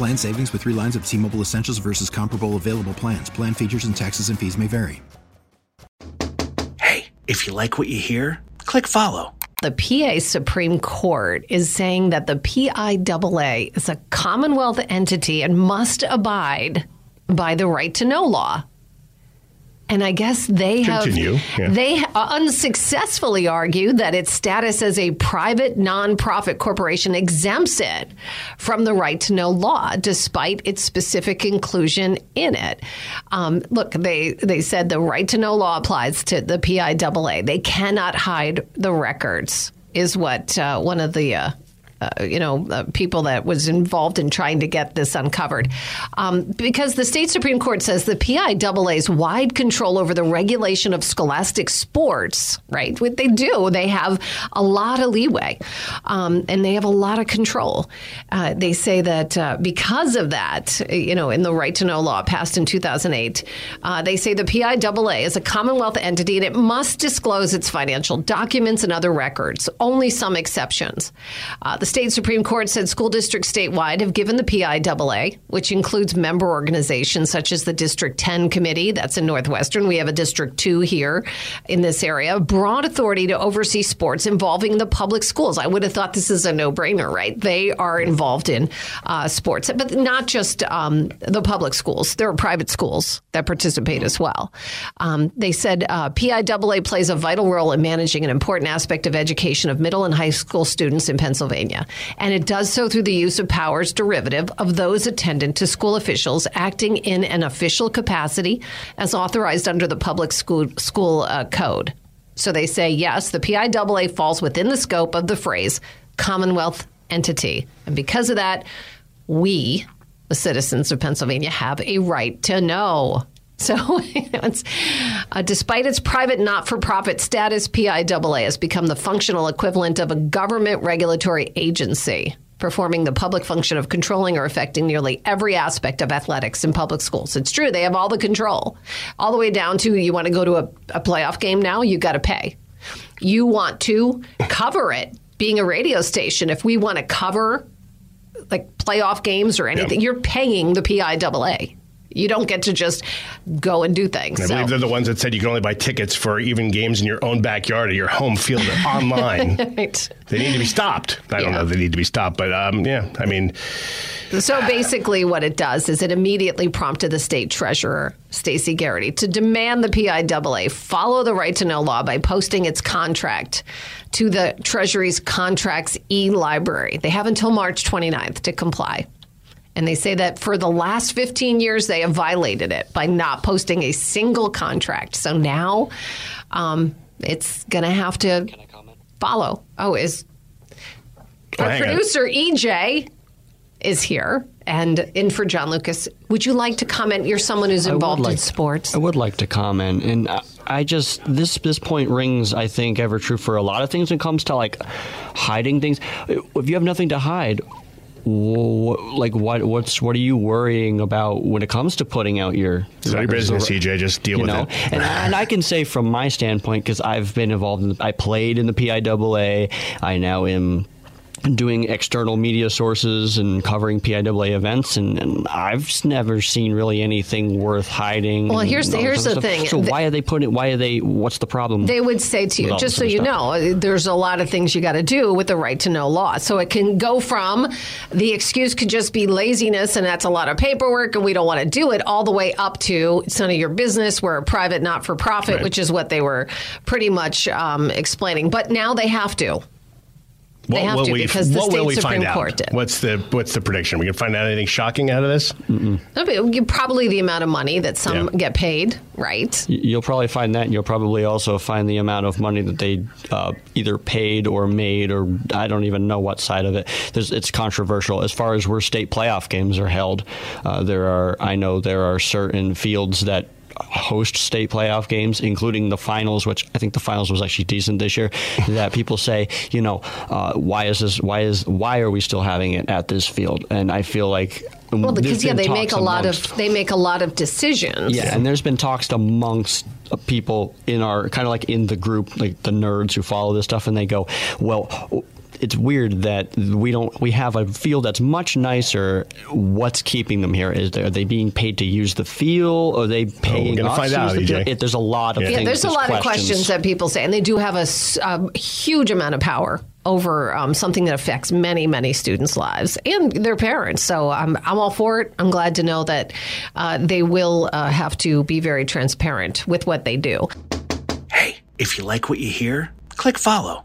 Plan savings with three lines of T Mobile Essentials versus comparable available plans. Plan features and taxes and fees may vary. Hey, if you like what you hear, click follow. The PA Supreme Court is saying that the PIAA is a Commonwealth entity and must abide by the right to know law. And I guess they Continue, have yeah. they unsuccessfully argued that its status as a private nonprofit corporation exempts it from the right to know law, despite its specific inclusion in it. Um, look, they they said the right to know law applies to the PIAA. They cannot hide the records, is what uh, one of the uh, uh, you know, uh, people that was involved in trying to get this uncovered. Um, because the state Supreme Court says the PIAA's wide control over the regulation of scholastic sports, right? What they do, they have a lot of leeway um, and they have a lot of control. Uh, they say that uh, because of that, you know, in the right to know law passed in 2008, uh, they say the PIAA is a Commonwealth entity and it must disclose its financial documents and other records, only some exceptions. The state Supreme Court said school districts statewide have given the PIAA, which includes member organizations such as the District 10 Committee, that's in Northwestern. We have a District 2 here in this area, broad authority to oversee sports involving the public schools. I would have thought this is a no brainer, right? They are involved in uh, sports, but not just um, the public schools. There are private schools that participate as well. Um, they said uh, PIAA plays a vital role in managing an important aspect of education of middle and high school students in Pennsylvania. And it does so through the use of powers derivative of those attendant to school officials acting in an official capacity as authorized under the public school, school uh, code. So they say, yes, the PIAA falls within the scope of the phrase Commonwealth entity. And because of that, we, the citizens of Pennsylvania, have a right to know. So, it's, uh, despite its private not for profit status, PIAA has become the functional equivalent of a government regulatory agency, performing the public function of controlling or affecting nearly every aspect of athletics in public schools. It's true, they have all the control, all the way down to you want to go to a, a playoff game now, you got to pay. You want to cover it, being a radio station, if we want to cover like playoff games or anything, you're paying the PIAA. You don't get to just go and do things. I So- believe they're the ones that said you can only buy tickets for even games in your own backyard or your home field online. Right. They need to be stopped. I don't know if they need to be stopped, but um, yeah, I mean, So basically, what it does is it immediately prompted the state treasurer, Stacey Garrity, to demand the PIAA follow the right to know law by posting its contract to the Treasury's contracts e library. They have until March 29th to comply. And they say that for the last 15 years, they have violated it by not posting a single contract. So now um, it's going to have to follow. Oh, is Well, our hang on. producer EJ is here and in for John Lucas. Would you like to comment? You're someone who's I would involved in sports. I would like to comment, and I- I just this this point rings. I think ever true for a lot of things when it comes to like hiding things. If you have nothing to hide, wh- like what what's what are you worrying about when it comes to putting out your It's your business, CJ. Just deal with know? it. And, and I can say from my standpoint because I've been involved in. I played in the PIAA. I now am doing external media sources and covering PIAA events, and, and I've never seen really anything worth hiding. Well, here's the- here's the stuff. thing. So The- why are they putting? Why are they? What's the problem? They would say to you, just so you stuff? know, there's a lot of things you got to do with the right to know law. So it can go from the excuse could just be laziness and that's a lot of paperwork and we don't want to do it, all the way up to it's none of your business. We're a private, not for profit, Right. which is what they were pretty much um, explaining. But now they have to. They have will to we, because the what will state we Supreme find Court out? did. What's the what's the prediction? We can find out anything shocking out of this? That'd be Probably the amount of money that some Yeah. get paid, right? You'll probably find that, and you'll probably also find the amount of money that they uh, either paid or made, or I don't even know what side of it. There's, it's controversial as far as where state playoff games are held. Uh, there are, I know, there are certain fields that host state playoff games, including the finals, which I think the finals was actually decent this year. that people say, you know, uh, why is this? Why is why are we still having it at this field? And I feel like Well, because yeah, they make talks a lot amongst- of they make a lot of decisions. yeah, and there's been talks amongst uh, people in our kind of like in the group, like the nerds who follow this stuff, and they go, "Well, it's weird that we don't we have a field that's much nicer. What's keeping them here? Is they, are they being paid to use the field? Are they paying gonna us find to out, use the EJ. field? It, there's a lot of Yeah. things. Yeah, there's a lot of questions. questions that people say, and they do have a huge amount of power over um, something that affects many, many students' lives and their parents. So I'm, I'm all for it. I'm glad to know that uh, they will uh, have to be very transparent with what they do. Hey, if you like what you hear, click follow.